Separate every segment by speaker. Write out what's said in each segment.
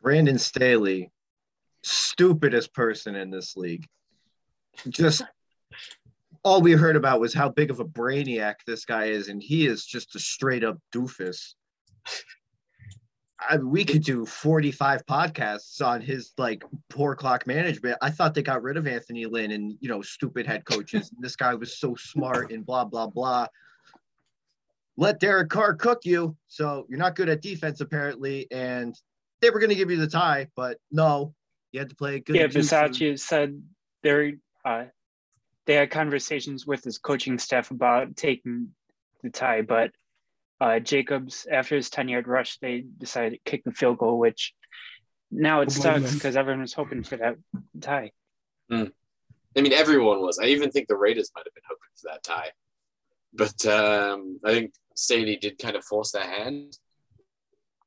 Speaker 1: Brandon Staley, stupidest person in this league. Just all we heard about was how big of a brainiac this guy is, and he is just a straight up doofus. I, we could do 45 podcasts on his like poor clock management. I thought they got rid of Anthony Lynn and you know stupid head coaches. this guy was so smart and blah blah blah. Let Derek Carr cook you. So you're not good at defense apparently, and they were going to give you the tie, but no, you had to play good.
Speaker 2: Yeah, Bisaccia said they're uh, they had conversations with his coaching staff about taking the tie, but uh, Jacobs, after his 10 yard rush, they decided to kick the field goal, which now it sucks because everyone was hoping for that tie.
Speaker 3: Mm. I mean, everyone was. I even think the Raiders might have been hoping for that tie. But um, I think Staley did kind of force their hand.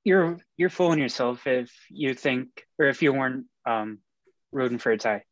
Speaker 2: You're you're fooling yourself if you think, or if you weren't um, rooting for a tie.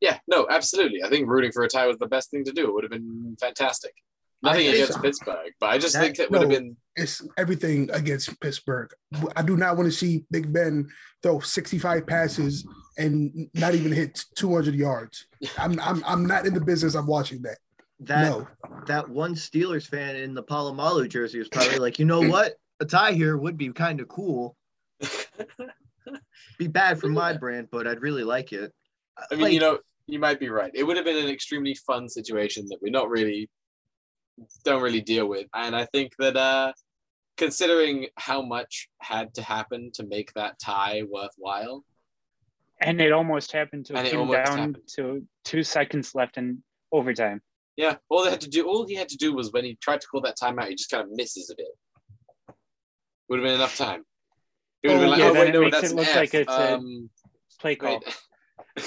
Speaker 3: Yeah, no, absolutely. I think rooting for a tie was the best thing to do. It would have been fantastic. Nothing against. Pittsburgh, but I just that, think it would no, have been.
Speaker 4: It's everything against Pittsburgh. I do not want to see Big Ben throw 65 passes and not even hit 200 yards. I'm, I'm, I'm not in the business of watching that.
Speaker 1: That no. that one Steelers fan in the Polamalu jersey was probably like, you know what, a tie here would be kind of cool. be bad for my brand, but I'd really like it.
Speaker 3: I mean, like, you know, you might be right. It would have been an extremely fun situation that we're not really don't really deal with. And I think that uh, considering how much had to happen to make that tie worthwhile,
Speaker 2: and it almost happened to him down happened. to two seconds left in overtime.
Speaker 3: Yeah, all they had to do, all he had to do was when he tried to call that timeout, he just kind of misses a bit. Would have been enough time.
Speaker 2: It would have oh, been like, yeah, oh wait, no, that's it look like it's um, a play call.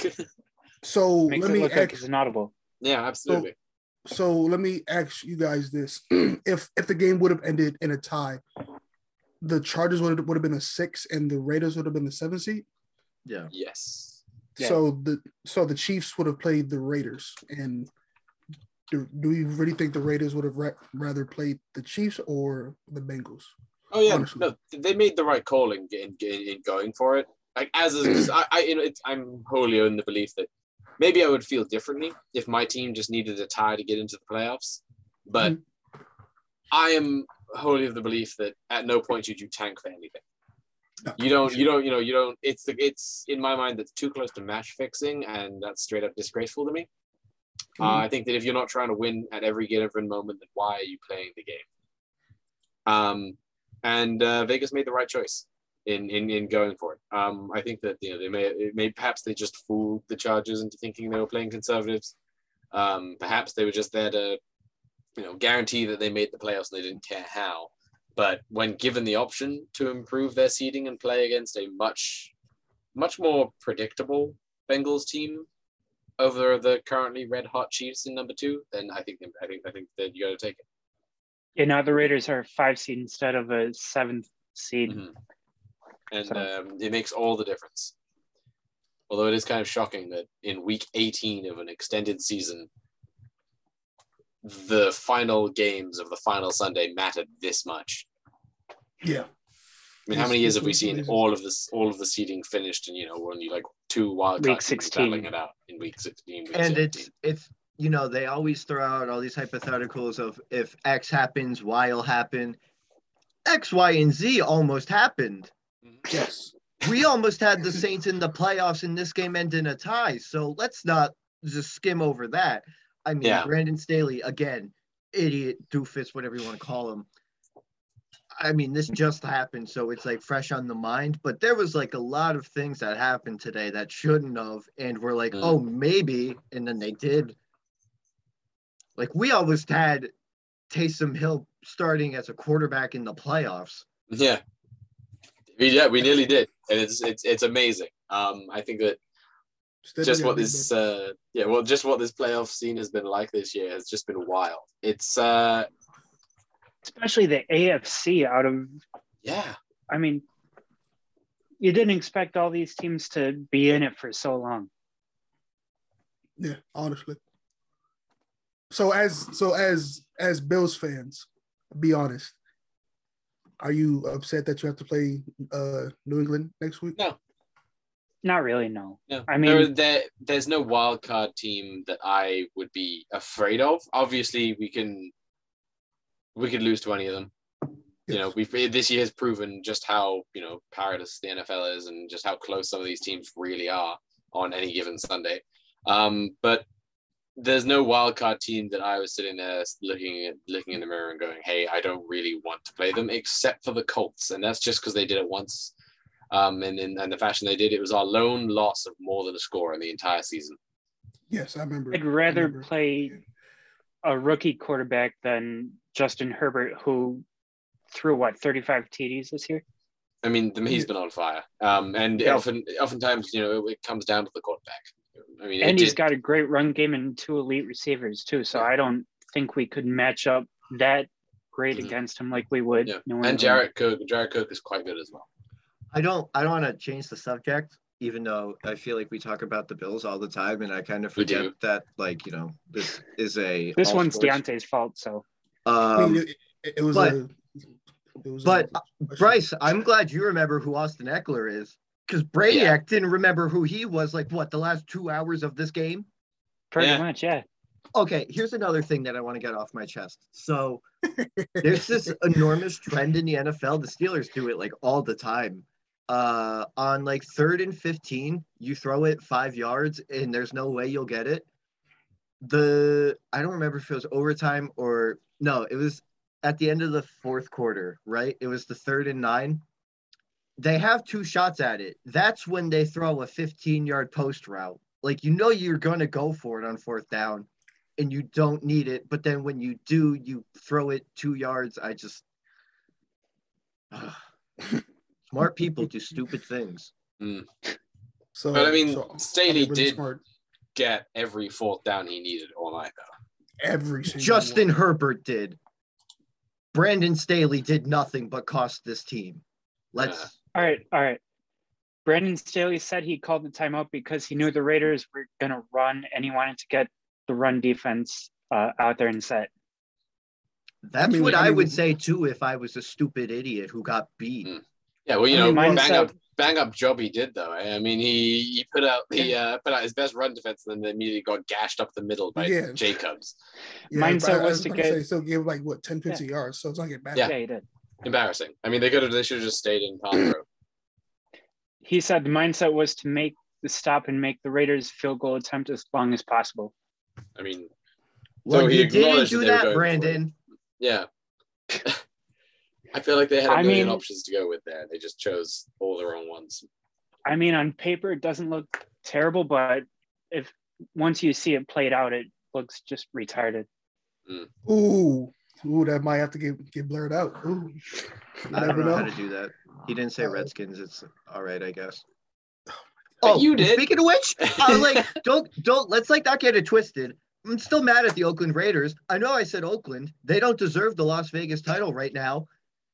Speaker 4: so Makes let me look ask, like
Speaker 2: it's an audible.
Speaker 3: Yeah, absolutely.
Speaker 4: So, so let me ask you guys this: if if the game would have ended in a tie, the Chargers would have, would have been a six, and the Raiders would have been the seven seed.
Speaker 1: Yeah.
Speaker 3: Yes.
Speaker 4: So the so the Chiefs would have played the Raiders, and do, do you really think the Raiders would have ra- rather played the Chiefs or the Bengals?
Speaker 3: Oh yeah, honestly? no, they made the right call in, in, in going for it. Like as a, I, I, you know, I'm wholly in the belief that maybe I would feel differently if my team just needed a tie to get into the playoffs. But mm I am wholly of the belief that at no point should you tank for anything. No, you don't, sure. you don't, you know, you don't. It's the, it's in my mind that's too close to match fixing, and that's straight up disgraceful to me. Mm Uh, I think that if you're not trying to win at every given moment, then why are you playing the game? Um, and uh, Vegas made the right choice in in, in going for it. Um, I think that you know they may may perhaps they just fooled the Chargers into thinking they were playing conservatives. Um, perhaps they were just there to you know guarantee that they made the playoffs and they didn't care how. But when given the option to improve their seeding and play against a much much more predictable Bengals team over the currently red hot Chiefs in number two, then I think I think I think that you got to take it.
Speaker 2: Yeah, now the Raiders are five seed instead of a seventh seed. Mm-hmm
Speaker 3: and so. um, it makes all the difference. Although it is kind of shocking that in week 18 of an extended season, the final games of the final Sunday mattered this much.
Speaker 4: Yeah.
Speaker 3: I mean, how many years have we seen all of this, all of the seeding finished, and you know, only like two wild
Speaker 2: week sixteen
Speaker 3: battling it out in week sixteen. Week
Speaker 1: and 17. it's it's you know they always throw out all these hypotheticals of if X happens, Y will happen. X, Y, and Z almost happened. Mm-hmm.
Speaker 4: Yes.
Speaker 1: We almost had the Saints in the playoffs and this game ended in a tie. So let's not just skim over that. I mean, yeah. Brandon Staley, again, idiot, doofus, whatever you want to call him. I mean, this just happened, so it's like fresh on the mind. But there was like a lot of things that happened today that shouldn't have, and we're like, mm. oh, maybe, and then they did. Like we almost had Taysom Hill starting as a quarterback in the playoffs.
Speaker 3: Yeah, we, yeah, we nearly did, and it's it's it's amazing. Um, I think that just what this uh yeah well just what this playoff scene has been like this year has just been wild. It's uh
Speaker 2: especially the AFC out of
Speaker 3: yeah.
Speaker 2: I mean, you didn't expect all these teams to be in it for so long.
Speaker 4: Yeah, honestly. So as so as as Bills fans, be honest Are you upset that you have to play uh, New England next week?
Speaker 3: No.
Speaker 2: Not really, no.
Speaker 3: No,
Speaker 2: I
Speaker 3: there,
Speaker 2: mean-
Speaker 3: there, there's no wild card team that I would be afraid of. Obviously, we can we could lose to any of them. You know, we've this year has proven just how you know perilous the NFL is, and just how close some of these teams really are on any given Sunday. Um, but there's no wild card team that I was sitting there looking at looking in the mirror and going, "Hey, I don't really want to play them," except for the Colts, and that's just because they did it once. Um, and in and the fashion they did, it was our lone loss of more than a score in the entire season.
Speaker 4: Yes, I remember.
Speaker 2: I'd rather
Speaker 4: remember.
Speaker 2: play a rookie quarterback than Justin Herbert, who threw what 35 TDs this year.
Speaker 3: I mean, he's been on fire. Um, and
Speaker 2: Yeah.
Speaker 3: often, oftentimes, you know, it, it comes down to the quarterback. I mean,
Speaker 2: and he's
Speaker 3: did-
Speaker 2: got a great run game and two elite receivers too. So I don't think we could match up that great
Speaker 3: Mhm.
Speaker 2: against him like we would.
Speaker 3: yeah.
Speaker 2: New
Speaker 3: And Jared Cook, Jarrett Cook is quite good as well.
Speaker 1: I don't I don't want to change the subject, even though I feel like we talk about the Bills all the time, and I kind of forget that like you know this is a
Speaker 2: This one's
Speaker 1: sports-
Speaker 2: Deontay's fault. So
Speaker 4: I
Speaker 1: Um,
Speaker 4: mean, it, it was
Speaker 1: but-
Speaker 4: a. It was
Speaker 1: but,
Speaker 4: a,
Speaker 1: Bryce, I'm glad you remember who Austin Ekeler is, because Brainiac didn't remember who he was. Like what the last two hours of this game.
Speaker 2: pretty
Speaker 3: Yeah.
Speaker 2: much, yeah.
Speaker 1: Okay, here's another thing that I want to get off my chest. So there's this enormous trend in the NFL. The Steelers do it like all the time. Uh, on like third and 15, you throw it five yards and there's no way you'll get it. The I don't remember if it was overtime or no, it was at the end of the fourth quarter, right? It was the third and nine. They have two shots at it. That's when they throw a 15 yard post route. Like, you know, you're going to go for it on fourth down and you don't need it. But then when you do, you throw it two yards. I just, Ugh. smart people do stupid things. Mm.
Speaker 4: so,
Speaker 3: But I mean,
Speaker 4: so
Speaker 3: Staley
Speaker 4: I'll be really
Speaker 3: did
Speaker 4: smart
Speaker 3: get every fourth down he needed all night, though.
Speaker 4: Every single
Speaker 1: Justin
Speaker 4: one.
Speaker 1: Herbert did. Brandon Staley did nothing but cost this team. Let's.
Speaker 2: All right, all right. Brandon Staley said he called the timeout because he knew the Raiders were going to run and he wanted to get the run defense uh, out there and set.
Speaker 1: That's
Speaker 4: mean,
Speaker 1: what
Speaker 4: I
Speaker 1: I, would say too if I was a stupid idiot who got beat.
Speaker 3: Mm. Yeah, well, you
Speaker 2: I
Speaker 3: know,
Speaker 2: mean,
Speaker 3: bang up, bang up job he did though. I mean, he he put out he uh, put out his best run defense, and then immediately got gashed up the middle by
Speaker 4: Yeah.
Speaker 3: Jacobs.
Speaker 4: Yeah,
Speaker 2: Mindset
Speaker 4: but
Speaker 2: was to
Speaker 4: about
Speaker 2: get-
Speaker 4: say, still gave like what 10, 15 yards, so it's not getting back.
Speaker 3: Yeah.
Speaker 2: Yeah, he did.
Speaker 3: Embarrassing. I mean, they could have they should have just stayed in Palm Road.
Speaker 2: He said the mindset was to make the stop and make the Raiders field goal attempt as long as possible.
Speaker 3: I mean,
Speaker 1: Well,
Speaker 3: So he
Speaker 1: you didn't do
Speaker 3: that
Speaker 1: that,
Speaker 3: going for it.
Speaker 1: Brandon.
Speaker 3: yeah. I feel like they had a
Speaker 2: I
Speaker 3: million
Speaker 2: mean-
Speaker 3: options to go with there. They just chose all the wrong ones.
Speaker 2: I mean, on paper, it doesn't look terrible, but if once you see it played out, it looks just retarded.
Speaker 4: Ooh, ooh, that might have to get get blurred out. Ooh, you
Speaker 1: I
Speaker 4: never
Speaker 1: don't know,
Speaker 4: know.
Speaker 1: how to do that. He didn't say
Speaker 4: Uh,
Speaker 1: Redskins. It's all right, I guess.
Speaker 3: Oh, you did.
Speaker 1: Speaking of which, I was like, don't don't let's like not get it twisted. I'm still mad at the Oakland Raiders. I know I said Oakland. They don't deserve the Las Vegas title right now.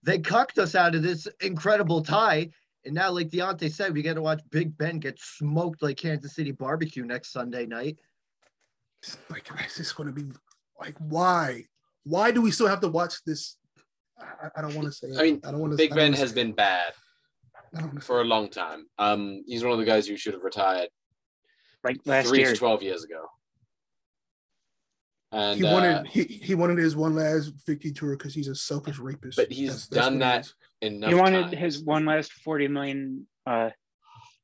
Speaker 1: They cucked us out of this incredible tie. And now, like Deontay said, we got to watch Big Ben get smoked like Kansas City barbecue next Sunday night.
Speaker 4: Like, it's just going to be like, why? Why do we still have to watch this? I, I don't want to say.
Speaker 3: I mean,
Speaker 4: I don't want to.
Speaker 3: Big Ben has been bad
Speaker 4: I don't wanna say
Speaker 3: for a long time. Um, he's one of the guys who should have retired
Speaker 2: Like last
Speaker 3: three
Speaker 2: year,
Speaker 3: to twelve years ago. And
Speaker 4: he
Speaker 3: uh,
Speaker 4: wanted he, he wanted his one last victory tour because he's a selfish rapist.
Speaker 3: But he's done
Speaker 4: what
Speaker 3: that
Speaker 4: it is.
Speaker 3: enough
Speaker 2: he wanted
Speaker 3: times.
Speaker 2: his one last forty million uh,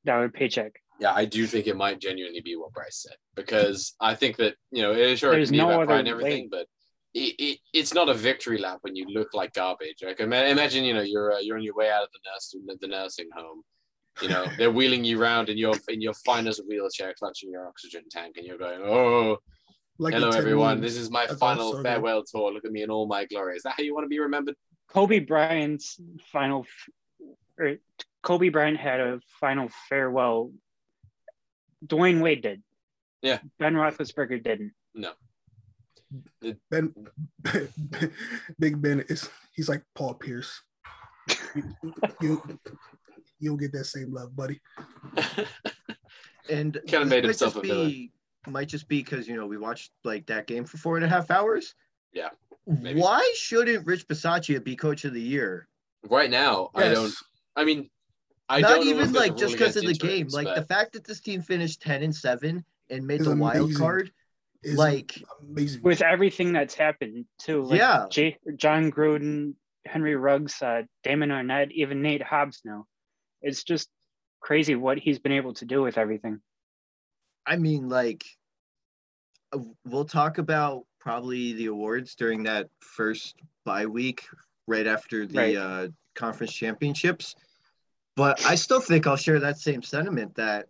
Speaker 2: dollar paycheck.
Speaker 3: Yeah, I do think it might genuinely be what Bryce said because I think that you know it sure it
Speaker 2: There's
Speaker 3: can be
Speaker 2: no
Speaker 3: about pride and
Speaker 2: other
Speaker 3: everything,
Speaker 2: way.
Speaker 3: but it, it, it's not a victory lap when you look like garbage. Like imagine you know you're uh, you're on your way out of the nurse the nursing home. You know they're wheeling you around in your in your finest wheelchair, clutching your oxygen tank, and you're going, "Oh,
Speaker 4: Like
Speaker 3: hello everyone!
Speaker 4: memes.
Speaker 3: This is my
Speaker 4: That's
Speaker 3: final
Speaker 4: also good.
Speaker 3: farewell tour. Look at me in all my glory. Is that how you want to be remembered?"
Speaker 2: Kobe Bryant's final, or er, Kobe Bryant had a final farewell. Dwyane Wade did.
Speaker 3: Yeah.
Speaker 2: Ben Roethlisberger didn't. No.
Speaker 4: Ben, Big Ben is he's like Paul Pierce. You, you you'll get that same love, buddy.
Speaker 1: And
Speaker 3: Kinda
Speaker 1: this
Speaker 3: made
Speaker 1: might
Speaker 3: himself a villain.
Speaker 1: be, Might just be because you know we watched like that game for four and a half hours.
Speaker 3: Yeah, maybe.
Speaker 1: Why shouldn't Rich Bisaccia be coach of the year?
Speaker 3: Right now, I don't. I mean, I
Speaker 1: Not
Speaker 3: don't
Speaker 1: even
Speaker 3: if there's a
Speaker 1: like just because of the game. Like
Speaker 3: but-
Speaker 1: the fact that this team finished 10 and 7 and made
Speaker 4: Is
Speaker 1: the wild card.
Speaker 4: Is
Speaker 1: Like,
Speaker 4: amazing.
Speaker 2: with everything that's happened too. Like
Speaker 1: Yeah.
Speaker 2: J- Jon Gruden, Henry Ruggs, uh, Damon Arnette, even Nate Hobbs now. It's just crazy what he's been able to do with everything.
Speaker 1: I mean, like, uh, we'll talk about probably the awards during that first bye week right after the
Speaker 2: Right.
Speaker 1: uh, conference championships. But I still think I'll share that same sentiment that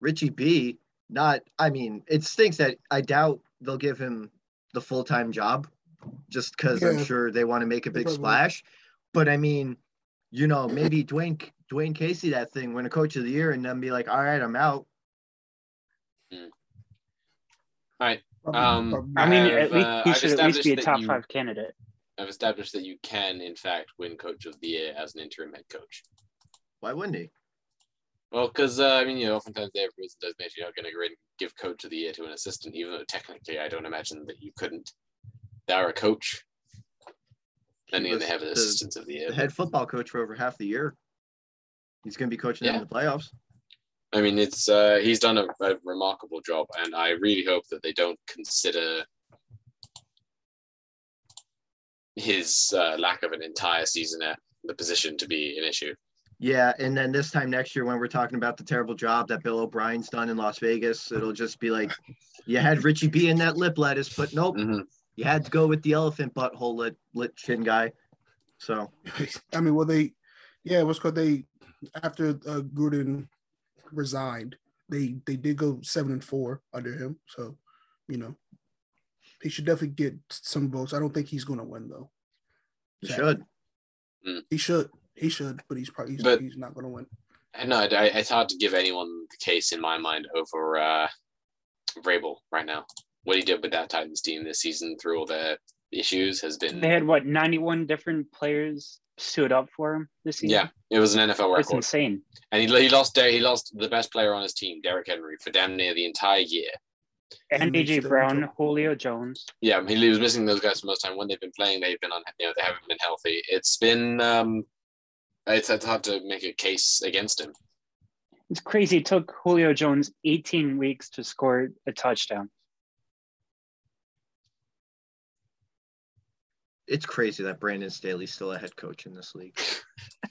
Speaker 1: Richie B, not, I mean, it stinks that I doubt they'll give him the full time job just because I'm sure they want to make a big splash. But I mean, you know, maybe Dwane Dwane Casey that thing, win a coach of the year, and then be like, all right, I'm out.
Speaker 4: Probably-
Speaker 3: um,
Speaker 4: probably-
Speaker 2: I mean,
Speaker 3: have,
Speaker 2: at least
Speaker 3: uh,
Speaker 2: he
Speaker 3: I've
Speaker 2: should at least be a
Speaker 3: established that
Speaker 2: top
Speaker 3: you-
Speaker 2: five candidate.
Speaker 3: I've established that you can, in fact, win Coach of the Year as an interim head coach.
Speaker 1: Why wouldn't he?
Speaker 3: Well, because uh, I mean, you know, oftentimes they have rules and designations. You're not going to go in and give Coach of the Year to an assistant, even though technically, I don't imagine that you couldn't. They are a coach. Then
Speaker 1: He
Speaker 3: again, they have an
Speaker 1: the-
Speaker 3: assistant of the year.
Speaker 1: the head football coach for over half the year. He's going to be coaching them in the playoffs.
Speaker 3: I mean, it's uh, he's done a, a remarkable job, and I really hope that they don't consider his uh, lack of an entire season at the position to be an issue.
Speaker 1: Yeah, and then this time next year, when we're talking about the terrible job that Bill O'Brien's done in Las Vegas, it'll just be like, you had Richie B in that lip lettuce, but nope,
Speaker 3: Mhm.
Speaker 1: you had to go with the elephant butthole lit, lit chin guy. So
Speaker 4: I mean, well, they, yeah, what's called they after uh, Gruden resigned, they they did go seven and four under him. So, you know, he should definitely get some votes. I don't think he's going to win though.
Speaker 1: He
Speaker 4: Sadly.
Speaker 1: should.
Speaker 4: He should. He should, but he's probably he's,
Speaker 3: But-
Speaker 4: he's not going to win.
Speaker 3: And no, I, it's hard to give anyone the case in my mind over uh, Vrabel right now. What he did with that Titans team this season through all the issues has been
Speaker 2: They had what 91 different players stood up for him this season.
Speaker 3: yeah, it was an NFL
Speaker 2: That's
Speaker 3: record.
Speaker 2: insane.
Speaker 3: And he, he lost he lost the best player on his team, Derrick Henry, for damn near the entire year.
Speaker 2: And
Speaker 4: And they
Speaker 2: AJ Brown, Julio Jones.
Speaker 3: Yeah, he was missing those guys for most time. When they've been playing, they've been on. You know, they haven't been healthy. It's been um, it's, it's hard to make a case against him.
Speaker 2: It's crazy. It took Julio Jones 18 weeks to score a touchdown.
Speaker 1: It's crazy that Brandon Staley's still a head coach in this league.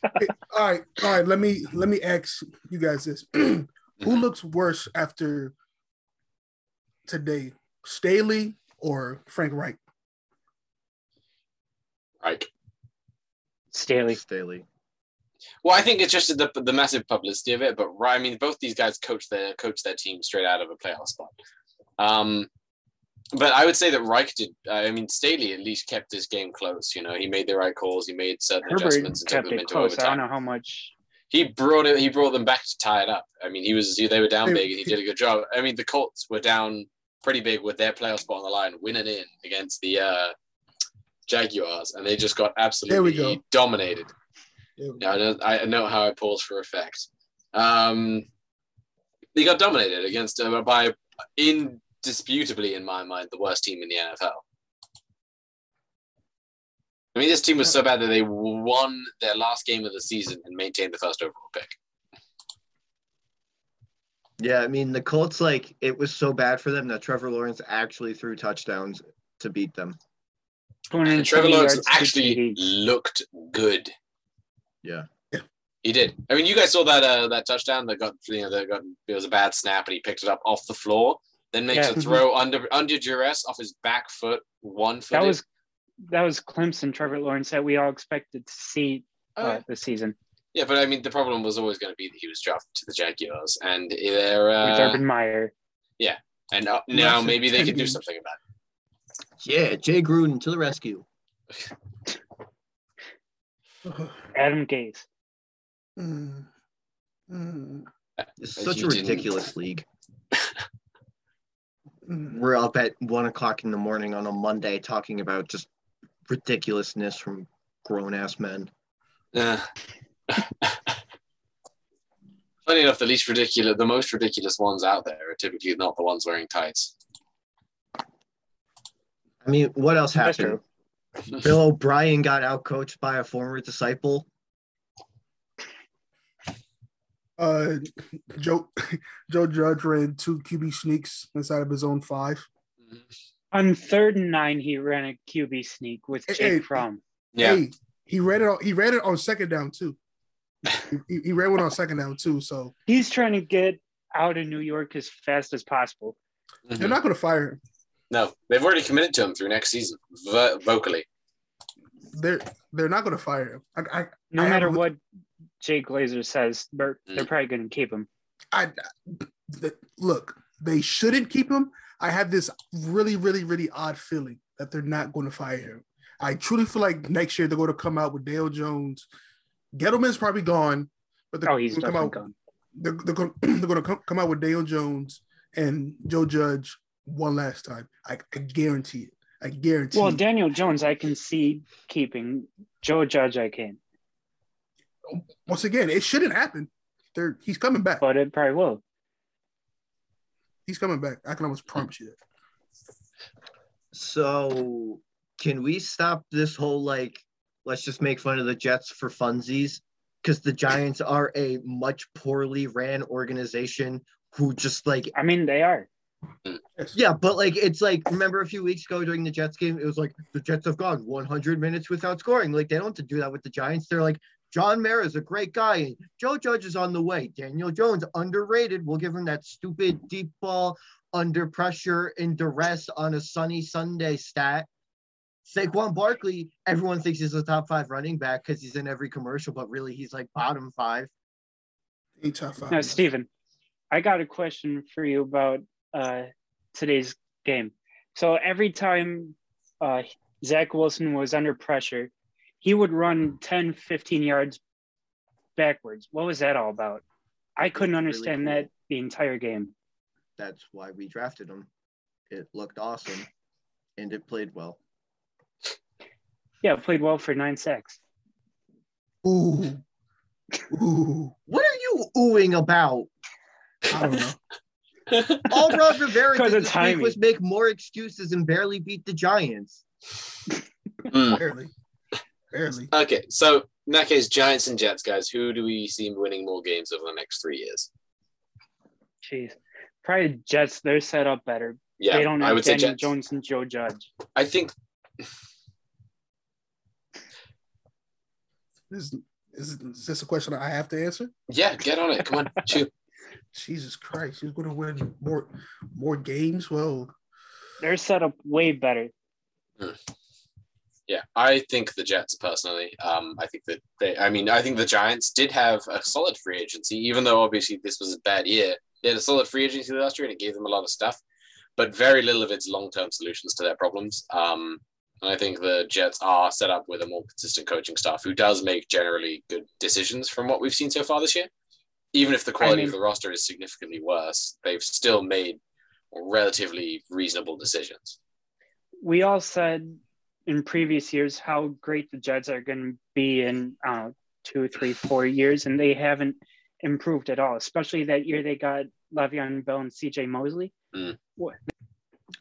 Speaker 4: All right, all right. Let me let me ask you guys this: Who looks worse after today, Staley or Frank Reich?
Speaker 3: Reich.
Speaker 2: Staley.
Speaker 1: Staley.
Speaker 3: Well, I think it's just the the massive publicity of it. But I mean, both these guys coach their coach their team straight out of a playoff spot. Um, but I would say that Reich did. I mean, Staley at least kept this game close. You know, he made the right calls. He made certain
Speaker 2: Herbert
Speaker 3: adjustments and took them into
Speaker 2: close. I don't know how much.
Speaker 3: He brought it. He brought them back to tie it up. I mean, he was they were down big and he did a good job. I mean, the Colts were down pretty big with their playoff spot on the line, winning in against the uh, Jaguars, and they just got absolutely dominated. Yeah, I know, I know how I pause for effect. Um, they got dominated against uh, by indisputably, in my mind, the worst team in the NFL. I mean, this team was so bad that they won their last game of the season and maintained the first overall pick.
Speaker 1: Yeah, I mean the Colts like it was so bad for them that Trevor Lawrence actually threw touchdowns to beat them.
Speaker 3: And Trevor Lawrence actually looked good.
Speaker 1: Yeah.
Speaker 3: He did. I mean, you guys saw that uh, that touchdown that got you know that got it was a bad snap and he picked it up off the floor, then makes
Speaker 2: Yeah.
Speaker 3: a throw under under duress off his back foot, one foot.
Speaker 2: That was that was Clemson, Trevor Lawrence that we all expected to see
Speaker 3: Oh,
Speaker 2: uh, this season
Speaker 3: yeah, but I mean, the problem was always going to be that he was drafted to the Jaguars, and they're
Speaker 2: with
Speaker 3: uh,
Speaker 2: Urban Meyer.
Speaker 3: Yeah, and uh, now
Speaker 4: Yes,
Speaker 3: maybe they can do something about it.
Speaker 1: Yeah, Jay Gruden to the rescue.
Speaker 2: Adam Gase.
Speaker 4: Mm. Mm.
Speaker 1: It's such a
Speaker 3: you didn't-
Speaker 1: ridiculous league.
Speaker 4: Mm.
Speaker 1: We're up at one o'clock in the morning on a Monday talking about just ridiculousness from grown ass men.
Speaker 3: Uh, Funny enough, the least ridiculous, the most ridiculous ones out there are typically not the ones wearing tights.
Speaker 1: I mean, what else happened? Bill O'Brien got outcoached by a former disciple
Speaker 4: Uh, Joe Joe Judge ran two QB sneaks inside of his own five.
Speaker 2: On third and nine, he ran a QB sneak with
Speaker 4: Hey,
Speaker 2: Jake
Speaker 4: hey.
Speaker 2: Fromm.
Speaker 3: Yeah.
Speaker 4: Hey, he ran it. On, he ran it on second down too. he, he ran one on second down too. So
Speaker 2: He's trying to get out of New York as fast as possible.
Speaker 3: Mhm.
Speaker 4: they're not going to fire him.
Speaker 3: No, they've already committed to him through next season, vo- vocally.
Speaker 4: They're they're not going to fire him. I, I
Speaker 2: No
Speaker 4: I
Speaker 2: matter
Speaker 4: a-
Speaker 2: what Jay Glazer says, they're,
Speaker 3: Mm.
Speaker 2: they're probably going to keep him.
Speaker 4: I th- look, they shouldn't keep him. I have this really, really, really odd feeling that they're not going to fire him. I truly feel like next year they're going to come out with Dale Jones. Gettleman's probably gone, but they're
Speaker 2: Oh, he's
Speaker 4: going to come out.
Speaker 2: gone.
Speaker 4: They're, they're going they're going to come, come out with Dale Jones and Joe Judge one last time. I, I guarantee it. I guarantee.
Speaker 2: Well,
Speaker 4: it.
Speaker 2: Daniel Jones, I can see keeping. Joe Judge, I can,
Speaker 4: Once again, it shouldn't happen. They're he's coming back.
Speaker 2: but it probably will.
Speaker 4: He's coming back. I can almost promise you that.
Speaker 1: So can we stop this whole like let's just make fun of the Jets for funsies? Because the Giants are a much poorly ran organization who just like
Speaker 2: I mean, they are.
Speaker 1: Yeah, but like it's like remember a few weeks ago during the Jets game, it was like the Jets have gone 100 minutes without scoring. Like they don't have to do that with the Giants. They're like John Mara is a great guy. and Joe Judge is on the way. Daniel Jones underrated. We'll give him that stupid deep ball under pressure in duress on a sunny Sunday stat. Saquon Barkley, everyone thinks he's a top five running back because he's in every commercial, but really he's like bottom five.
Speaker 4: Ain't top five.
Speaker 2: Now, Steven, I got a question for you about uh, today's game. So every time uh, Zach Wilson was under pressure, he would run 10, 15 yards backwards. What was that all about? I couldn't
Speaker 1: Really
Speaker 2: understand
Speaker 1: cool.
Speaker 2: that the entire game.
Speaker 1: That's why we drafted him. It looked awesome and it played well.
Speaker 2: Yeah, played well for nine sacks.
Speaker 4: Ooh. Ooh.
Speaker 1: What are you oohing about?
Speaker 4: I don't know.
Speaker 1: All Ron Rivera
Speaker 2: Because
Speaker 1: did
Speaker 2: of
Speaker 1: this week was make more excuses and barely beat the Giants.
Speaker 3: Mm.
Speaker 4: Barely. Barely.
Speaker 3: Okay, so in that case, Giants and Jets, guys, who do we see winning more games over the next three years?
Speaker 2: Jeez. Probably Jets, they're set up better.
Speaker 3: Yeah,
Speaker 2: they don't
Speaker 3: I
Speaker 2: have
Speaker 3: would say Jets.
Speaker 2: Jones and Joe Judge.
Speaker 3: I think
Speaker 4: This is, is this a question I have to answer?
Speaker 3: yeah, get on it. Come on, shoot.
Speaker 4: Jesus Christ, he's gonna win more more games. Well,
Speaker 2: They're set up way better. Hmm.
Speaker 3: Yeah, I think the Jets personally. Um, I think that they. I mean, I think the Giants did have a solid free agency, even though obviously this was a bad year. They had a solid free agency last year, and it gave them a lot of stuff, but very little of its long-term solutions to their problems. Um, and I think the Jets are set up with a more consistent coaching staff who does make generally good decisions from what we've seen so far this year. Even if the quality of
Speaker 2: mean-
Speaker 3: the roster is significantly worse, they've still made relatively reasonable decisions.
Speaker 2: we all said in previous years how great the Jets are going to be in uh, two, three, four years, and they haven't improved at all. Especially that year they got Le'Veon Bell and C.J. Mosley.
Speaker 1: What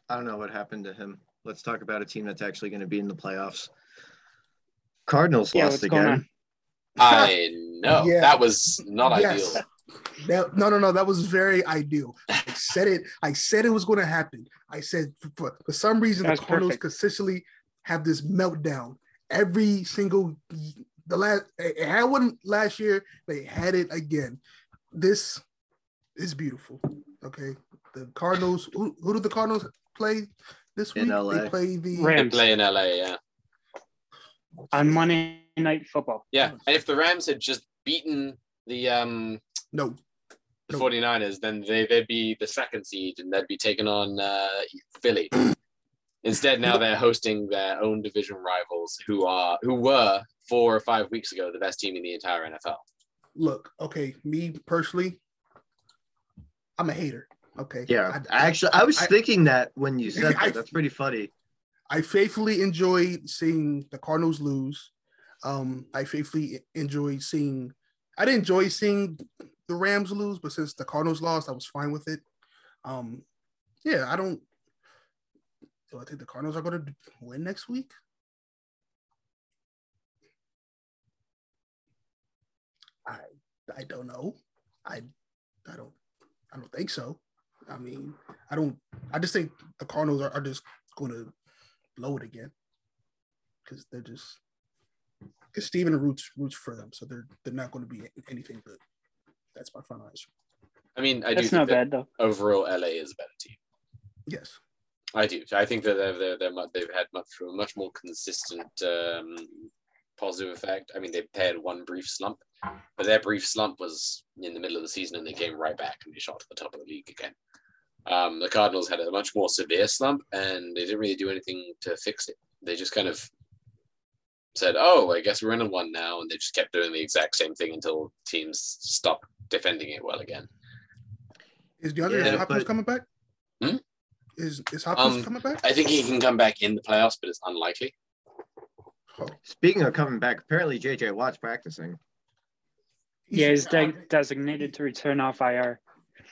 Speaker 1: I don't know what happened to him. Let's talk about a team that's actually going to be in the playoffs. Cardinals
Speaker 2: Yeah,
Speaker 1: lost again.
Speaker 3: I know
Speaker 4: Yeah.
Speaker 3: that was not
Speaker 4: Yes.
Speaker 3: ideal.
Speaker 4: that, no, no, no, that was very ideal. I said it. I said it was going to happen. I said for, for some reason the Cardinals
Speaker 2: perfect.
Speaker 4: consistently have this meltdown every single the last. It had one last year. They had it again. This is beautiful. Okay, the Cardinals. Who, who did the Cardinals play this
Speaker 1: In
Speaker 4: week?
Speaker 1: LA.
Speaker 4: They play the
Speaker 3: They
Speaker 2: Rams
Speaker 3: play in LA, yeah.
Speaker 2: on Monday Night Football.
Speaker 3: Yeah. And if the Rams had just beaten the um
Speaker 4: no.
Speaker 3: the
Speaker 4: No.
Speaker 3: 49ers, then they, they'd be the second seed and they'd be taking on uh, Philly. Instead, now they're hosting their own division rivals who are who were four or five weeks ago the best team in the entire NFL.
Speaker 4: Look, okay, me personally, I'm a hater. Okay.
Speaker 1: Yeah,
Speaker 4: I-
Speaker 1: actually, I was
Speaker 4: I-
Speaker 1: thinking that when you said
Speaker 4: I-
Speaker 1: that. That's pretty funny.
Speaker 4: I faithfully enjoyed seeing the Cardinals lose. Um, I faithfully enjoyed seeing. I didn't enjoy seeing the Rams lose, but since the Cardinals lost, I was fine with it. Um, yeah, I don't. Do I think the Cardinals are going to win next week? I I don't know. I I don't I don't think so. I mean, I don't I just think the Cardinals are, are just gonna blow it again. Because they're just because Steven roots roots for them, so they're they're not gonna be anything good. That's my final answer.
Speaker 3: I mean, I do
Speaker 2: That's
Speaker 3: think
Speaker 2: not
Speaker 3: that
Speaker 2: bad though.
Speaker 3: overall LA is a better team.
Speaker 4: Yes.
Speaker 3: I do. I think that they're, they're, they're much, they've had much a much more consistent um, positive effect. I mean, they they had one brief slump, but their brief slump was in the middle of the season, and they came right back and they shot to the top of the league again. Um, the Cardinals had a much more severe slump, and they didn't really do anything to fix it. They just kind of said, "Oh, I guess we're in a one now," and they just kept doing the exact same thing until teams stopped defending it well again.
Speaker 4: Is DeAndre
Speaker 1: Yeah,
Speaker 4: Hopkins
Speaker 1: but-
Speaker 4: coming back?
Speaker 3: Hmm?
Speaker 4: Is is Hopkins
Speaker 3: Um,
Speaker 4: coming back?
Speaker 3: I think he can come back in the playoffs, but it's unlikely.
Speaker 4: Oh,
Speaker 1: Speaking of coming back, apparently JJ Watt's practicing.
Speaker 2: Yeah, he's de- designated to return off IR.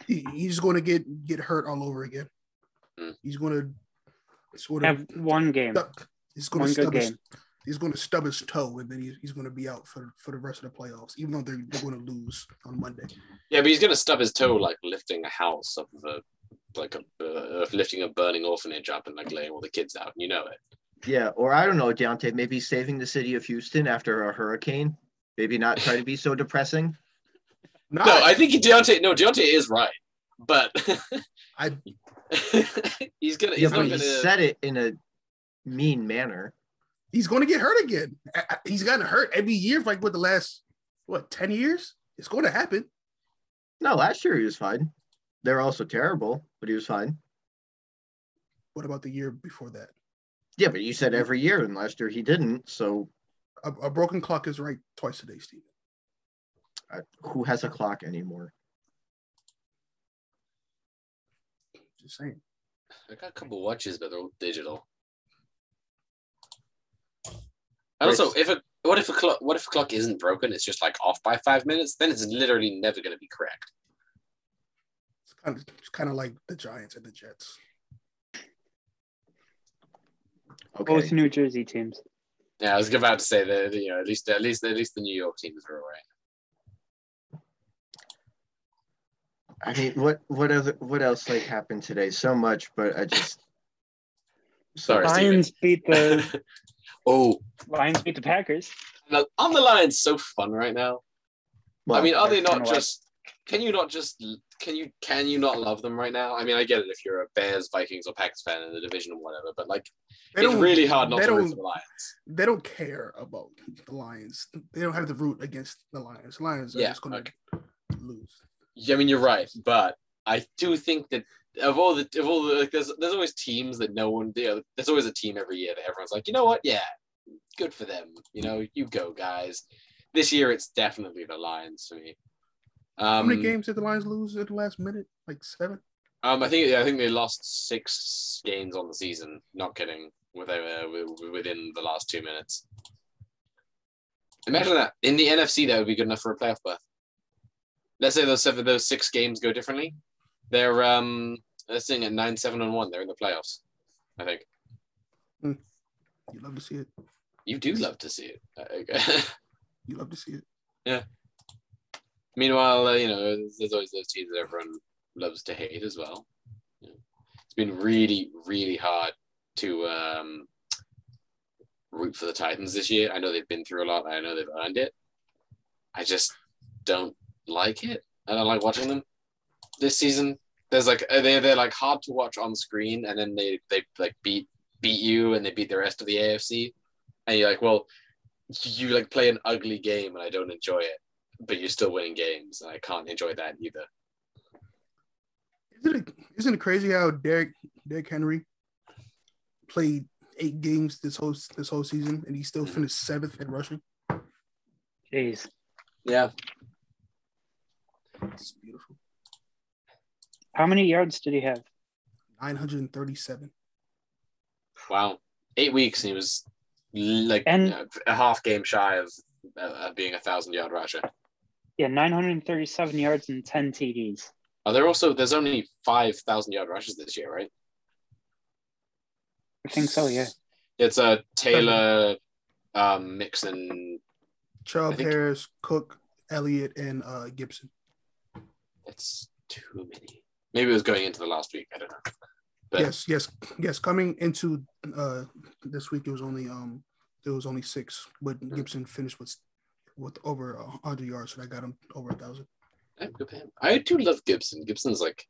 Speaker 4: he, he's going to get get hurt all over again.
Speaker 3: Hmm.
Speaker 4: He's going to sort of
Speaker 2: Have one game.
Speaker 4: stub, he's going
Speaker 2: One
Speaker 4: to
Speaker 2: good
Speaker 4: stub his, he's going to stub his toe and then he's, he's going to be out for for the rest of the playoffs even though they're, they're going to lose on Monday.
Speaker 3: Yeah, but he's gonna stub his toe like lifting a house off of a like a uh, lifting a burning orphanage up and like laying all the kids out. And you know it.
Speaker 1: Yeah, or I don't know, Deontay, maybe saving the city of Houston after a hurricane. Maybe not try to be so depressing.
Speaker 4: No,
Speaker 3: No, I think Deontay. No, Deontay is right, but
Speaker 4: I
Speaker 3: he's gonna.
Speaker 1: Yeah,
Speaker 3: He's
Speaker 1: but he
Speaker 3: gonna.
Speaker 1: said it in a mean manner.
Speaker 4: he's going to get hurt again. I- I- He's gotten hurt every year for like what the last what ten years. It's going to happen.
Speaker 1: No, last year he was fine. They're also terrible, but he was fine.
Speaker 4: What about the year before that?
Speaker 1: Yeah, but you said every year, and last year he didn't. So
Speaker 4: A, a broken clock is right twice a day, Steven.
Speaker 1: uh, who has a clock anymore?
Speaker 4: Just saying.
Speaker 3: I got a couple watches, but they're all digital. And also, if a what if a clock what if a clock isn't broken? It's just like off by five minutes. Then it's literally never going to be correct.
Speaker 4: It's kind of it's kind of like the Giants and the Jets.
Speaker 1: Okay.
Speaker 2: Both New Jersey teams.
Speaker 3: Yeah, I was about to say that you know at least at least at least the New York teams are all right.
Speaker 1: I mean, what what other what else like happened today? So much, but I just
Speaker 3: Sorry, Steven.
Speaker 2: Lions beat the
Speaker 3: oh,
Speaker 2: Lions beat the Packers.
Speaker 3: no, on the line's so fun right now.
Speaker 1: Well,
Speaker 3: I mean, are they not
Speaker 2: kinda
Speaker 3: just? Can you not just? Can you can you not love them right now? I mean, I get it if you're a Bears, Vikings, or Packers fan in the division or whatever, but like
Speaker 4: They
Speaker 3: it's really hard not to root for the Lions.
Speaker 4: They don't care about the Lions. They don't have to root against the Lions. Lions are
Speaker 3: Yeah,
Speaker 4: just going to
Speaker 3: okay.
Speaker 4: lose.
Speaker 3: Yeah, I mean, you're right, but I do think that of all the of all the like, there's there's always teams that no one, you know, there's always a team every year that everyone's like, you know what, yeah, good for them. You know, you go guys. This year, it's definitely the Lions for me.
Speaker 4: How
Speaker 3: Um,
Speaker 4: many games did the Lions lose at the last minute? Like seven.
Speaker 3: Um, I think I think they lost six games on the season. Not kidding. Within uh, within the last two minutes. Imagine that in the NFC, that would be good enough for a playoff berth. Let's say those seven, those six games go differently. They're um, they're sitting at nine, seven, and one. They're in the playoffs. I think
Speaker 4: You love to see it.
Speaker 3: you do love to see it.
Speaker 4: You love to see it.
Speaker 3: Meanwhile, uh, you know, there's always those teams that everyone loves to hate as well. It's been really, really hard to um, root for the Titans this year. I know they've been through a lot. I know they've earned it. I just don't like it. I don't like watching them this season. There's like uh, they they're like hard to watch on screen, and then they they like beat beat you, and they beat the rest of the AFC, and you're like, well, you like play an ugly game, and I don't enjoy it but you're still winning games. and I can't enjoy that either.
Speaker 4: Isn't it, isn't it crazy how Derrick Derrick Henry played eight games this whole this whole season and he still
Speaker 3: Mhm.
Speaker 4: finished seventh in rushing?
Speaker 2: Jeez.
Speaker 3: Yeah.
Speaker 4: It's beautiful.
Speaker 2: How many yards did he have?
Speaker 4: Nine hundred and thirty-seven.
Speaker 3: Wow. Eight weeks and he was like
Speaker 2: And-
Speaker 3: uh, a half game shy of uh, being a thousand yard rusher.
Speaker 2: Yeah, 937 yards and 10 TDs.
Speaker 3: Are there also there's only five thousand yard rushes this year, right?
Speaker 2: I think so, yeah.
Speaker 3: It's a uh, Taylor, um, Mixon. Charles think-
Speaker 4: Harris, Cook, Elliott, and uh, Gibson.
Speaker 3: It's too many. Maybe it was going into the last week. I don't know. But
Speaker 4: yes, yes, yes. Coming into uh this week, it was only um it was only six, but Gibson finished with with over a hundred yards, and I got him over a thousand.
Speaker 3: good. I do love Gibson. Gibson's like,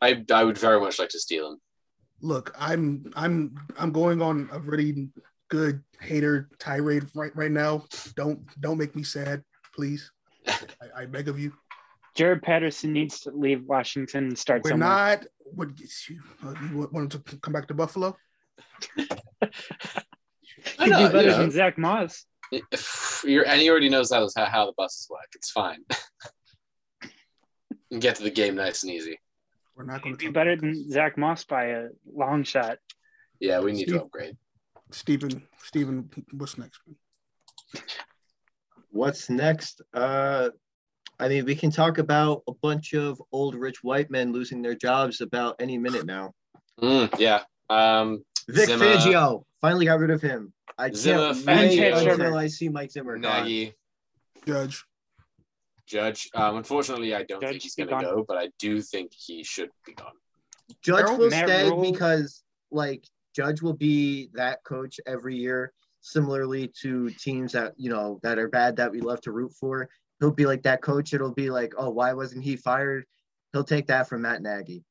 Speaker 3: I I would very much like to steal him.
Speaker 4: Look, I'm I'm I'm going on a really good hater tirade right right now. Don't don't make me sad, please. I, I beg of you.
Speaker 2: Jaret Patterson needs to leave Washington and start
Speaker 4: We're
Speaker 2: somewhere.
Speaker 4: not. What gets you? Uh, you want want him to come back to Buffalo?
Speaker 3: I
Speaker 2: He'd
Speaker 3: know,
Speaker 2: be better
Speaker 3: you know.
Speaker 2: than Zach Moss.
Speaker 3: You're, and he already knows how, how how the buses work. It's fine. and get to the game nice and easy.
Speaker 4: We're not going to
Speaker 2: be better than Zach Moss by a long shot.
Speaker 3: Yeah, we need to upgrade.
Speaker 4: Stephen. Stephen, what's next?
Speaker 1: What's next? Uh, I mean, we can talk about a bunch of old rich white men losing their jobs about any minute now.
Speaker 3: Mm, yeah. Um,
Speaker 1: Vic
Speaker 3: Zimmer.
Speaker 1: Fangio finally got rid of him. I
Speaker 3: Zimmer,
Speaker 1: can't wait
Speaker 2: Fangio.
Speaker 1: until I see Mike Zimmer. gone.
Speaker 3: Nagy,
Speaker 4: Judge.
Speaker 3: Judge. Um, unfortunately, I don't
Speaker 2: Judge
Speaker 3: think he's going to go, but I do think he should be gone.
Speaker 1: Judge
Speaker 4: Errol-
Speaker 1: will
Speaker 2: Matt
Speaker 1: stay
Speaker 2: Rhule-
Speaker 1: because like Judge will be that coach every year, similarly to teams that you know that are bad that we love to root for. He'll be like that coach. It'll be like, oh, why wasn't he fired? He'll take that from Matt Nagy.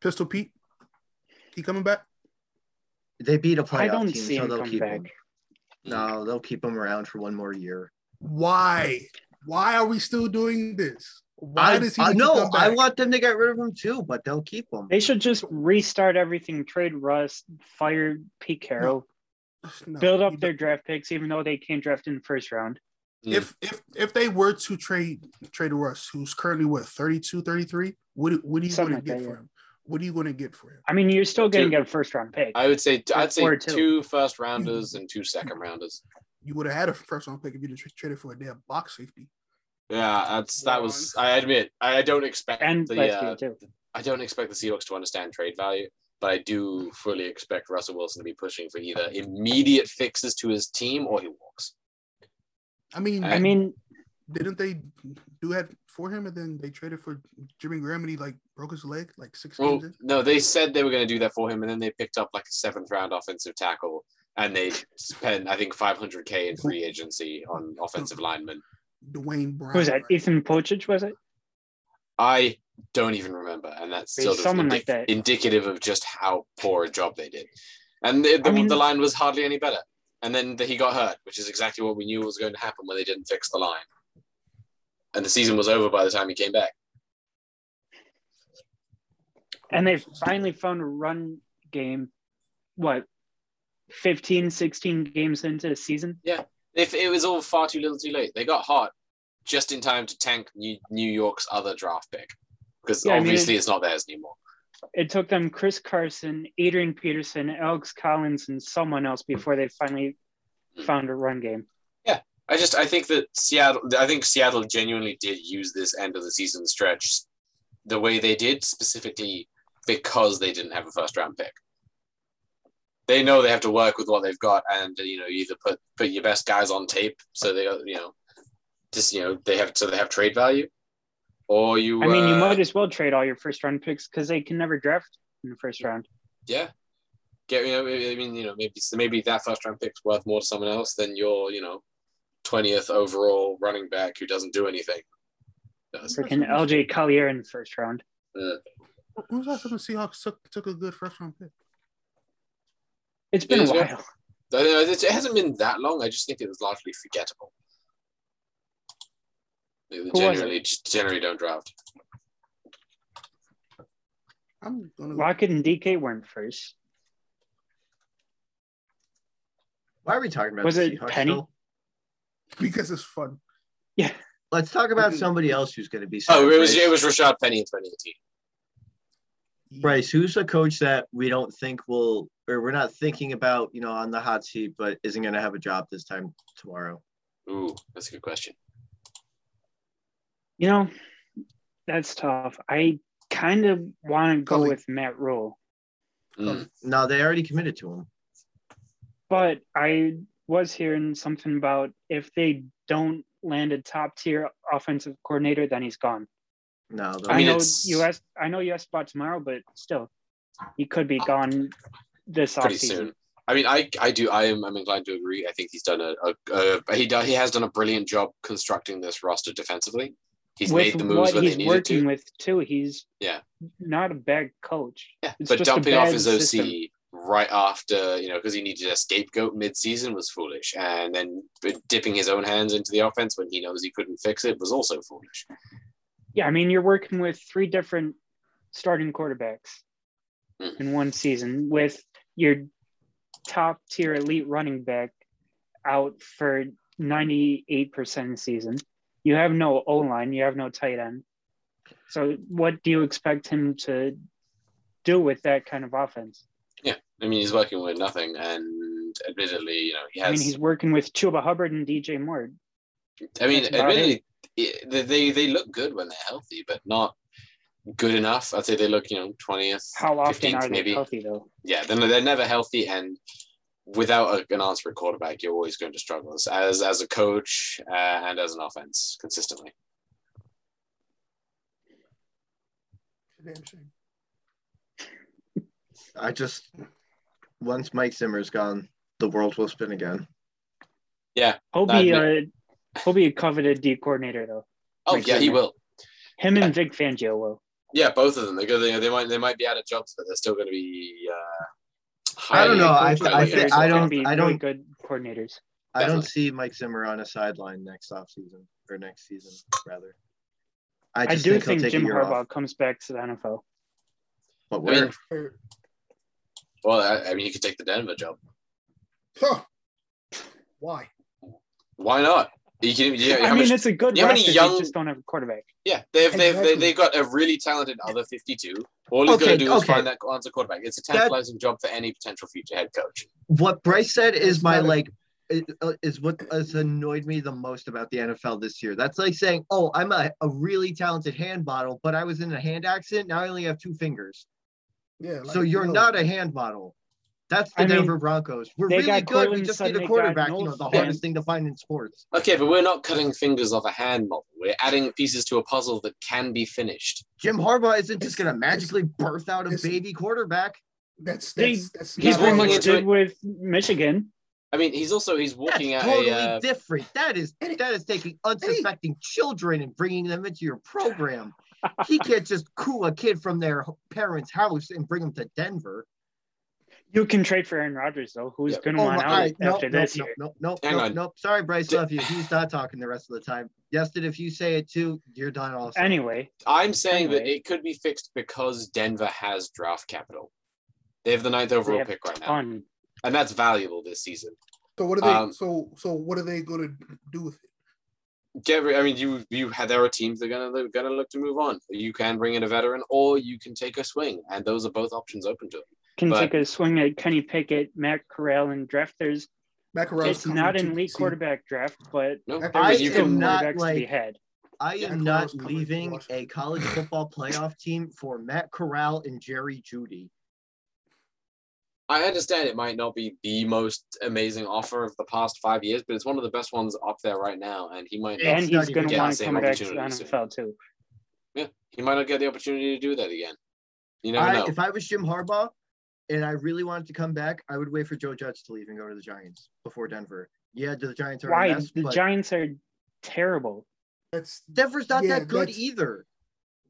Speaker 4: Pistol Pete. He coming back?
Speaker 1: They beat a playoff
Speaker 2: I don't
Speaker 1: team,
Speaker 2: see
Speaker 1: so they'll keep
Speaker 2: back.
Speaker 1: him. No, they'll keep him around for one more year.
Speaker 4: Why? Why are we still doing this? Why
Speaker 1: I,
Speaker 4: does he
Speaker 1: I no,
Speaker 4: come
Speaker 1: I want them to get rid of him too, but they'll keep him.
Speaker 2: They should just restart everything, trade Russ, fire Pete Carroll,
Speaker 4: No,
Speaker 2: build
Speaker 4: you
Speaker 2: up their draft picks, even though they can't draft in the first round.
Speaker 3: Mm.
Speaker 4: if if if they were to trade trade Russ, who's currently what 32, 33, what what are you
Speaker 2: Something
Speaker 4: going to
Speaker 2: like
Speaker 4: get
Speaker 2: that,
Speaker 4: for
Speaker 2: yeah.
Speaker 4: him? What are you going to get for him?
Speaker 2: I mean, you're still going to get a first round pick.
Speaker 3: I would say I'd say
Speaker 2: two.
Speaker 3: two first rounders and two second rounders.
Speaker 4: You would have had a first round pick if you just traded for a damn box safety.
Speaker 3: Yeah, that's that was. I admit, I don't expect
Speaker 2: and
Speaker 3: the.
Speaker 2: last
Speaker 3: Uh,
Speaker 2: too.
Speaker 3: I don't expect the Seahawks to understand trade value, but I do fully expect Russell Wilson to be pushing for either immediate fixes to his team or he walks.
Speaker 4: I mean,
Speaker 2: I mean,
Speaker 4: didn't they do that for him and then they traded for Jimmy Graham and he like broke his leg like six
Speaker 3: Well,
Speaker 4: games in?
Speaker 3: no, they said they were going to do that for him, and then they picked up like a seventh round offensive tackle, and they spent I think 500k in free agency on offensive linemen.
Speaker 4: Duane Brown.
Speaker 2: who was that?
Speaker 4: right?
Speaker 2: Ethan Pocic, was it?
Speaker 3: I don't even remember, and that's
Speaker 2: There's
Speaker 3: sort of
Speaker 2: someone
Speaker 3: indi-
Speaker 2: like that.
Speaker 3: indicative of just how poor a job they did. And the, the,
Speaker 2: I mean-
Speaker 3: the line was hardly any better. And then the, he got hurt, which is exactly what we knew was going to happen when they didn't fix the line. And the season was over by the time he came back.
Speaker 2: And they finally found a run game, what, 15, 16 games into the season? Yeah.
Speaker 3: If it was all far too little, too late. They got hot just in time to tank New, New York's other draft pick because
Speaker 2: Yeah, I mean,
Speaker 3: obviously
Speaker 2: it-
Speaker 3: it's not theirs anymore.
Speaker 2: It took them Chris Carson, Adrian Peterson, Alex Collins, and someone else before they finally found a run game.
Speaker 3: I just I think that Seattle I think Seattle genuinely did use this end of the season stretch the way they did specifically because they didn't have a first round pick. They know they have to work with what they've got and you know either put put your best guys on tape so they you know just you know they have so they have trade value or you
Speaker 2: I mean, you
Speaker 3: uh,
Speaker 2: might as well trade all your first round picks because they can never draft in the first round.
Speaker 3: yeah get you know I mean you know maybe maybe that first round pick's worth more to someone else than your you know 20th overall running back who doesn't do anything. Does.
Speaker 2: Freaking LJ Collier in the first round.
Speaker 3: Uh,
Speaker 4: When was the last time the Seahawks took, took a good first round pick?
Speaker 2: It's been a
Speaker 3: Is it?
Speaker 2: while.
Speaker 3: I It it hasn't been that long. I just think it was largely forgettable. They
Speaker 2: was
Speaker 3: generally generally don't draft.
Speaker 4: I'm gonna
Speaker 2: Lockett and DK weren't first.
Speaker 1: Why are we talking about
Speaker 2: Was
Speaker 1: the
Speaker 2: it
Speaker 1: Seahawks
Speaker 2: Penny?
Speaker 1: still?
Speaker 4: Because it's fun.
Speaker 2: Yeah.
Speaker 1: Let's talk about somebody else who's going to be.
Speaker 3: Oh, it was it was Rashaad Penny in 2018.
Speaker 1: Bryce, who's a coach that we don't think will, or we're not thinking about, you know, on the hot seat, but isn't going to have a job this time tomorrow?
Speaker 3: Ooh, that's a good question.
Speaker 2: You know, that's tough. I kind of want to go
Speaker 4: Cully.
Speaker 2: with Matt Rhule,
Speaker 3: Mm.
Speaker 1: No, they already committed to him.
Speaker 2: but I was hearing something about if they don't land a top tier offensive coordinator, then he's gone.
Speaker 1: No, the,
Speaker 2: I,
Speaker 3: mean,
Speaker 2: know
Speaker 3: it's-
Speaker 2: you asked. I know you asked about tomorrow, but still, he could be gone this
Speaker 3: pretty
Speaker 2: offseason.
Speaker 3: soon. I mean, I I do I am I'm inclined to agree. I think he's done a, a, a he do, he has done a brilliant job constructing this roster defensively. He's
Speaker 2: with
Speaker 3: made the moves
Speaker 2: what
Speaker 3: when they
Speaker 2: he's
Speaker 3: needed
Speaker 2: working
Speaker 3: to.
Speaker 2: with too, he's
Speaker 3: Yeah.
Speaker 2: not a bad coach.
Speaker 3: Yeah,
Speaker 2: It's
Speaker 3: but
Speaker 2: just a
Speaker 3: dumping off his OC
Speaker 2: system.
Speaker 3: Right after you know because he needed a scapegoat mid-season was foolish, and then dipping his own hands into the offense when he knows he couldn't fix it was also foolish.
Speaker 2: Yeah, I mean you're working with three different starting quarterbacks
Speaker 3: Mm.
Speaker 2: in one season with your top tier elite running back out for 98% of the season. You have no O line, you have no tight end. So what do you expect him to do with that kind of offense?
Speaker 3: I mean, he's working with nothing, and admittedly, you know, he has.
Speaker 2: I mean, he's working with Chuba Hubbard and DJ Moore.
Speaker 3: I mean, admittedly, it- they, they they look good when they're healthy, but not good enough. I'd say they look, you know, twentieth.
Speaker 2: How often
Speaker 3: 15th
Speaker 2: are they
Speaker 3: maybe.
Speaker 2: healthy though?
Speaker 3: Yeah, then they're never healthy, and without a, an answering quarterback, you're always going to struggle as as, as a coach uh, and as an offense consistently.
Speaker 4: Damn shame.
Speaker 1: I just once Mike Zimmer's gone, the world will spin again.
Speaker 2: Yeah,
Speaker 3: he'll
Speaker 2: be a he'll be a coveted D coordinator though.
Speaker 3: Oh
Speaker 2: Like
Speaker 3: yeah, he will.
Speaker 2: Him
Speaker 3: Yeah.
Speaker 2: and Vic Fangio will.
Speaker 3: Yeah, both of them. They're good. They, they might they might be out of jobs, but they're still going to be. Uh,
Speaker 1: I don't know. I
Speaker 3: highly-
Speaker 1: th- I
Speaker 3: highly
Speaker 1: think- I don't-
Speaker 2: be
Speaker 1: I don't-
Speaker 2: good coordinators.
Speaker 1: I don't see Mike Zimmer on a sideline next offseason or next season rather. I,
Speaker 2: I, do
Speaker 1: think,
Speaker 2: think,
Speaker 1: he'll
Speaker 2: Jim Harbaugh
Speaker 1: off.
Speaker 2: comes back to the NFL.
Speaker 1: But
Speaker 3: I
Speaker 1: where?
Speaker 3: mean,
Speaker 4: Or-
Speaker 3: well, I, I mean, he could take the Denver job.
Speaker 4: Huh. Why?
Speaker 3: Why not? You can. Yeah,
Speaker 2: I mean,
Speaker 3: much-
Speaker 2: it's a good
Speaker 3: you know how many young-
Speaker 2: They just don't have a quarterback.
Speaker 3: Yeah, they've they've they,
Speaker 4: Exactly.
Speaker 3: they've got a really talented other fifty two. All he's
Speaker 1: Okay,
Speaker 3: going to do is
Speaker 1: okay.
Speaker 3: find that answer quarterback. It's a tantalizing job for any potential future head coach.
Speaker 1: what Bryce said is my like uh, is what has annoyed me the most about the NFL this year. That's like saying, "Oh, I'm a, a really talented hand model, but I was in a hand accident. Now I only have two fingers.
Speaker 4: Yeah.
Speaker 1: so you're
Speaker 4: no.
Speaker 1: not a hand model." That's the
Speaker 2: I mean,
Speaker 1: Denver Broncos. We're really
Speaker 2: got
Speaker 1: good. We just need a quarterback. You know, the
Speaker 2: Fant.
Speaker 1: hardest thing to find in sports.
Speaker 3: Okay, but we're not cutting fingers off a hand model. We're adding pieces to a puzzle that can be finished.
Speaker 1: Jim Harbaugh isn't just going to magically birth out a baby quarterback.
Speaker 4: That's
Speaker 2: They-
Speaker 4: that's that's
Speaker 3: He's
Speaker 2: He's
Speaker 4: not
Speaker 3: walking into it-
Speaker 2: with Michigan.
Speaker 3: I mean, he's also he's
Speaker 1: That's
Speaker 3: walking at
Speaker 1: totally
Speaker 3: a. Uh,
Speaker 1: different. That is
Speaker 4: Eddie-
Speaker 1: that is taking unsuspecting children and bringing them into your program. He can't just coo a kid from their parents' house and bring them to Denver.
Speaker 2: You can trade for Aaron Rodgers though, who's
Speaker 3: Yeah.
Speaker 2: going to
Speaker 1: Oh,
Speaker 2: want
Speaker 1: my-
Speaker 2: out
Speaker 1: all right, no,
Speaker 2: after
Speaker 1: no,
Speaker 2: this
Speaker 1: no,
Speaker 2: year.
Speaker 1: no, no,
Speaker 3: Hang
Speaker 1: no,
Speaker 3: on.
Speaker 1: no. Sorry, Bryce, love you. He's not talking the rest of the time. Yeston, if you say it too, you're done. Also,
Speaker 2: Anyway,
Speaker 3: I'm saying that it could be fixed because Denver has draft capital. They have the ninth overall pick right now, and that's valuable this season.
Speaker 4: So what are they?
Speaker 3: Um,
Speaker 4: so so what are they going to do with it?
Speaker 3: Get, rid- I mean, you you had there are teams that are gonna they're gonna look to move on. You can bring in a veteran, or you can take a swing, and those are both options open to them.
Speaker 2: Can
Speaker 3: but-
Speaker 2: take a swing at Kenny Pickett, Matt Corral, and draft. There's
Speaker 4: Macarons
Speaker 2: it's not an elite quarterback draft, but
Speaker 3: No,
Speaker 4: I
Speaker 2: there's
Speaker 3: you
Speaker 1: am not
Speaker 2: quarterbacks to be
Speaker 1: like-
Speaker 2: had.
Speaker 1: I am not leaving a college football playoff team for Matt Corral and Jerry Jeudy.
Speaker 3: I understand it might not be the most amazing offer of the past five years, but it's one of the best ones up there right now, and he might
Speaker 1: Yeah.
Speaker 3: not,
Speaker 2: and he's going to
Speaker 3: getting
Speaker 2: want
Speaker 3: the
Speaker 2: to
Speaker 3: same
Speaker 2: come back to the
Speaker 3: opportunities soon.
Speaker 2: NFL too.
Speaker 3: yeah, he might not get the opportunity to do that again. You never
Speaker 1: I,
Speaker 3: know.
Speaker 1: if I was Jim Harbaugh and I really wanted to come back, I would wait for Joe Judge to leave and go to the Giants before Denver. Yeah, the Giants are
Speaker 2: Why
Speaker 1: mess,
Speaker 2: the
Speaker 1: but
Speaker 2: Giants are terrible.
Speaker 4: That's
Speaker 1: Denver's not
Speaker 4: Yeah,
Speaker 1: that good
Speaker 4: that's-
Speaker 1: either.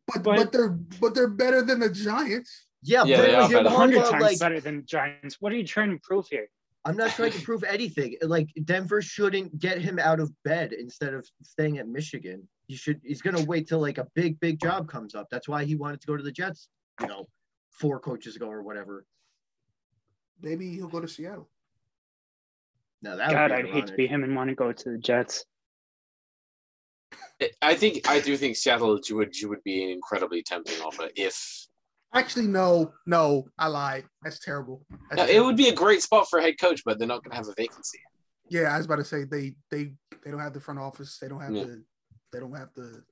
Speaker 4: but
Speaker 2: But-
Speaker 4: but they're but they're better than the Giants.
Speaker 1: Yeah,
Speaker 3: Yeah,
Speaker 1: but
Speaker 3: they are better.
Speaker 2: A hundred times
Speaker 1: like,
Speaker 2: better than Giants. What are you trying to prove here?
Speaker 1: I'm not trying to prove anything. Like Denver shouldn't get him out of bed instead of staying at Michigan. He should. He's gonna wait till like a big, big job comes up. That's why he wanted to go to the Jets. You know, four coaches ago or whatever.
Speaker 4: Maybe he'll go to Seattle.
Speaker 1: No, that
Speaker 2: God,
Speaker 1: would
Speaker 2: I'd
Speaker 1: be
Speaker 2: hate to be him and want to go to the Jets.
Speaker 3: I think I do think Seattle would would be an incredibly tempting offer if
Speaker 4: Actually, no, no, I lied. That's terrible. That's
Speaker 3: Now, it would be a great spot for a head coach, but they're not going to have a vacancy.
Speaker 4: Yeah, I was about to say they they they don't have the front office. They don't have
Speaker 3: Yeah.
Speaker 4: the they don't have the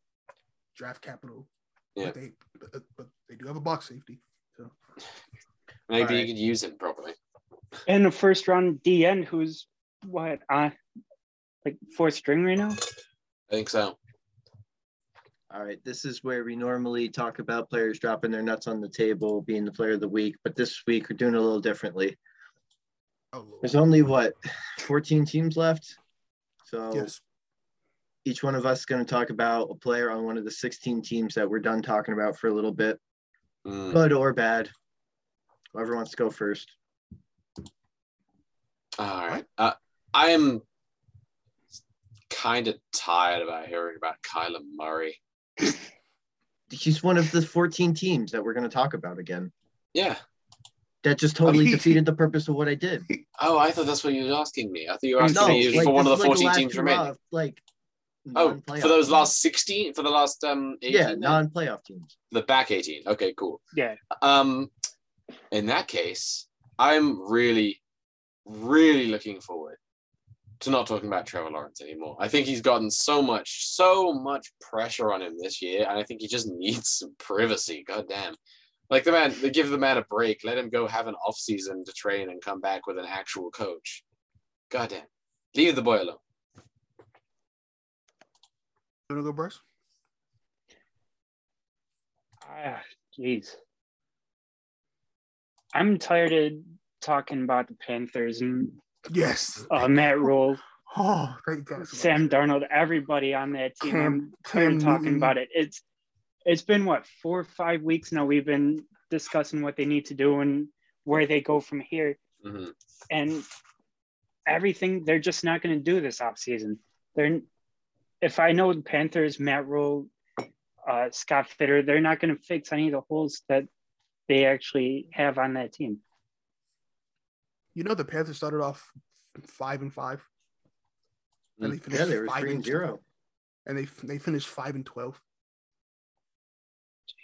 Speaker 4: draft capital.
Speaker 3: Yeah.
Speaker 4: But they but, but they do have a box safety. So
Speaker 3: Maybe
Speaker 1: Alright.
Speaker 3: you could use it properly.
Speaker 2: And the first round DN, who's what, uh, like fourth string right now?
Speaker 3: I think so.
Speaker 1: All right, this is where we normally talk about players dropping their nuts on the table, being the player of the week, but this week we're doing it a little differently.
Speaker 4: Oh,
Speaker 1: There's only what 14 teams left. So
Speaker 4: yes.
Speaker 1: each one of us is going to talk about a player on one of the 16 teams that we're done talking about for a little bit,
Speaker 3: Mm.
Speaker 1: good or bad. Whoever wants to go first.
Speaker 3: All right. Uh, I am kind of tired about hearing about Kyler Murray.
Speaker 1: He's one of the 14 teams that we're going to talk about again.
Speaker 3: Yeah.
Speaker 1: That just totally
Speaker 4: he-
Speaker 1: defeated the purpose of what I did.
Speaker 3: Oh, I thought that's what you were asking me. I thought you were asking
Speaker 1: No,
Speaker 3: me
Speaker 1: like,
Speaker 3: for one of the
Speaker 1: is like
Speaker 3: 14 teams
Speaker 1: hurrah
Speaker 3: remaining.
Speaker 1: of, Like,
Speaker 3: Oh, for those
Speaker 1: teams.
Speaker 3: last 16, for the last um 18,
Speaker 1: yeah, non-playoff teams.
Speaker 3: the back 18. Okay, cool.
Speaker 2: Yeah.
Speaker 3: Um, in that case, I'm really, really looking forward to not talking about Trevor Lawrence anymore. I think he's gotten so much, so much pressure on him this year, and I think he just needs some privacy. God damn. Like the man, give the man a break. Let him go have an off season to train and come back with an actual coach. God damn. Leave the boy alone.
Speaker 4: You wanna go, Bryce?
Speaker 2: Ah, jeez. I'm tired of talking about the Panthers and
Speaker 4: Yes.
Speaker 2: uh, Matt Rhule,
Speaker 4: Oh, thank God.
Speaker 2: Sam Darnold, everybody on that team.
Speaker 4: Cam-
Speaker 2: I'm tired of
Speaker 4: Cam
Speaker 2: talking
Speaker 4: Newton.
Speaker 2: about it. It's it's been what four or five weeks now. We've been discussing what they need to do and where they go from here.
Speaker 3: hmm
Speaker 2: and everything they're just not going to do this offseason. They're if I know the Panthers, Matt Rhule, uh, Scott Fitterer, they're not going to fix any of the holes that they actually have on that team.
Speaker 4: You know the Panthers started off five and five, and they mm, finished
Speaker 1: Yeah, they were
Speaker 4: five
Speaker 1: three and
Speaker 4: and
Speaker 1: zero.
Speaker 4: and they they finished five and twelve.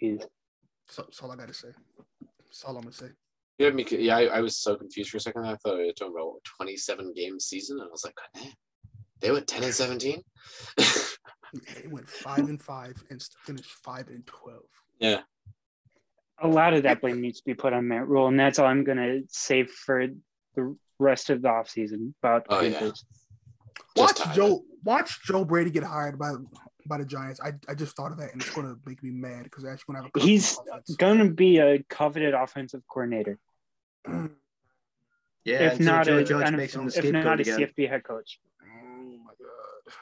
Speaker 2: Jeez.
Speaker 4: So, that's all I gotta say. That's all I'm gonna say.
Speaker 3: You had me, yeah, I, I was so confused for a second. I thought we were talking about what, 27 game season, and I was like, God damn, they went 10 and 17.
Speaker 4: They went five and five and finished five and twelve.
Speaker 3: yeah,
Speaker 2: A lot of that blame needs to be put on Matt Rhule, and that's all I'm going to say for the rest of the offseason about the
Speaker 3: Oh, yeah.
Speaker 4: Watch. Joe. Watch Joe Brady get hired by by the Giants. I, I just thought of that, and it's gonna make me mad because they're actually gonna have a
Speaker 2: He's
Speaker 4: offense.
Speaker 2: going to be a coveted offensive coordinator,
Speaker 1: Yeah,
Speaker 2: if
Speaker 1: until
Speaker 2: not
Speaker 1: Joe
Speaker 2: a,
Speaker 1: Judge
Speaker 2: an-
Speaker 1: makes him the
Speaker 2: if
Speaker 1: scapegoat
Speaker 2: not a
Speaker 1: again.
Speaker 2: CFB head coach.
Speaker 4: Oh my god.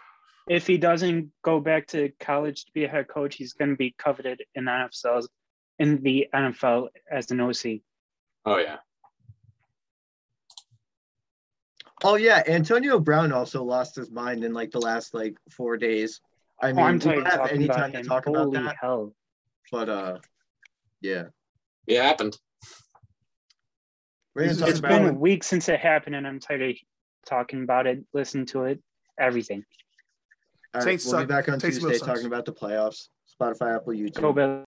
Speaker 2: if he doesn't go back to college to be a head coach, he's going to be coveted in the NFL in the NFL as an OC.
Speaker 3: oh yeah,
Speaker 1: Oh yeah, Antonio Brown also lost his mind in like the last like four days. I mean,
Speaker 2: Oh, I'm
Speaker 1: we
Speaker 2: tired
Speaker 1: don't
Speaker 2: of
Speaker 1: have any
Speaker 2: about
Speaker 1: time to
Speaker 2: him.
Speaker 1: talk about
Speaker 2: Holy
Speaker 1: that,
Speaker 2: hell!
Speaker 1: but uh, yeah,
Speaker 3: it happened.
Speaker 1: we're gonna
Speaker 4: It's
Speaker 1: talk
Speaker 2: It's
Speaker 1: about.
Speaker 2: been a week since it happened, and I'm tired of talking about it, listen to it, everything.
Speaker 1: all right,
Speaker 4: Saints
Speaker 1: we'll be back on
Speaker 4: Taysom
Speaker 1: Tuesday talking about the playoffs. Spotify, Apple, YouTube.
Speaker 2: Go Bills.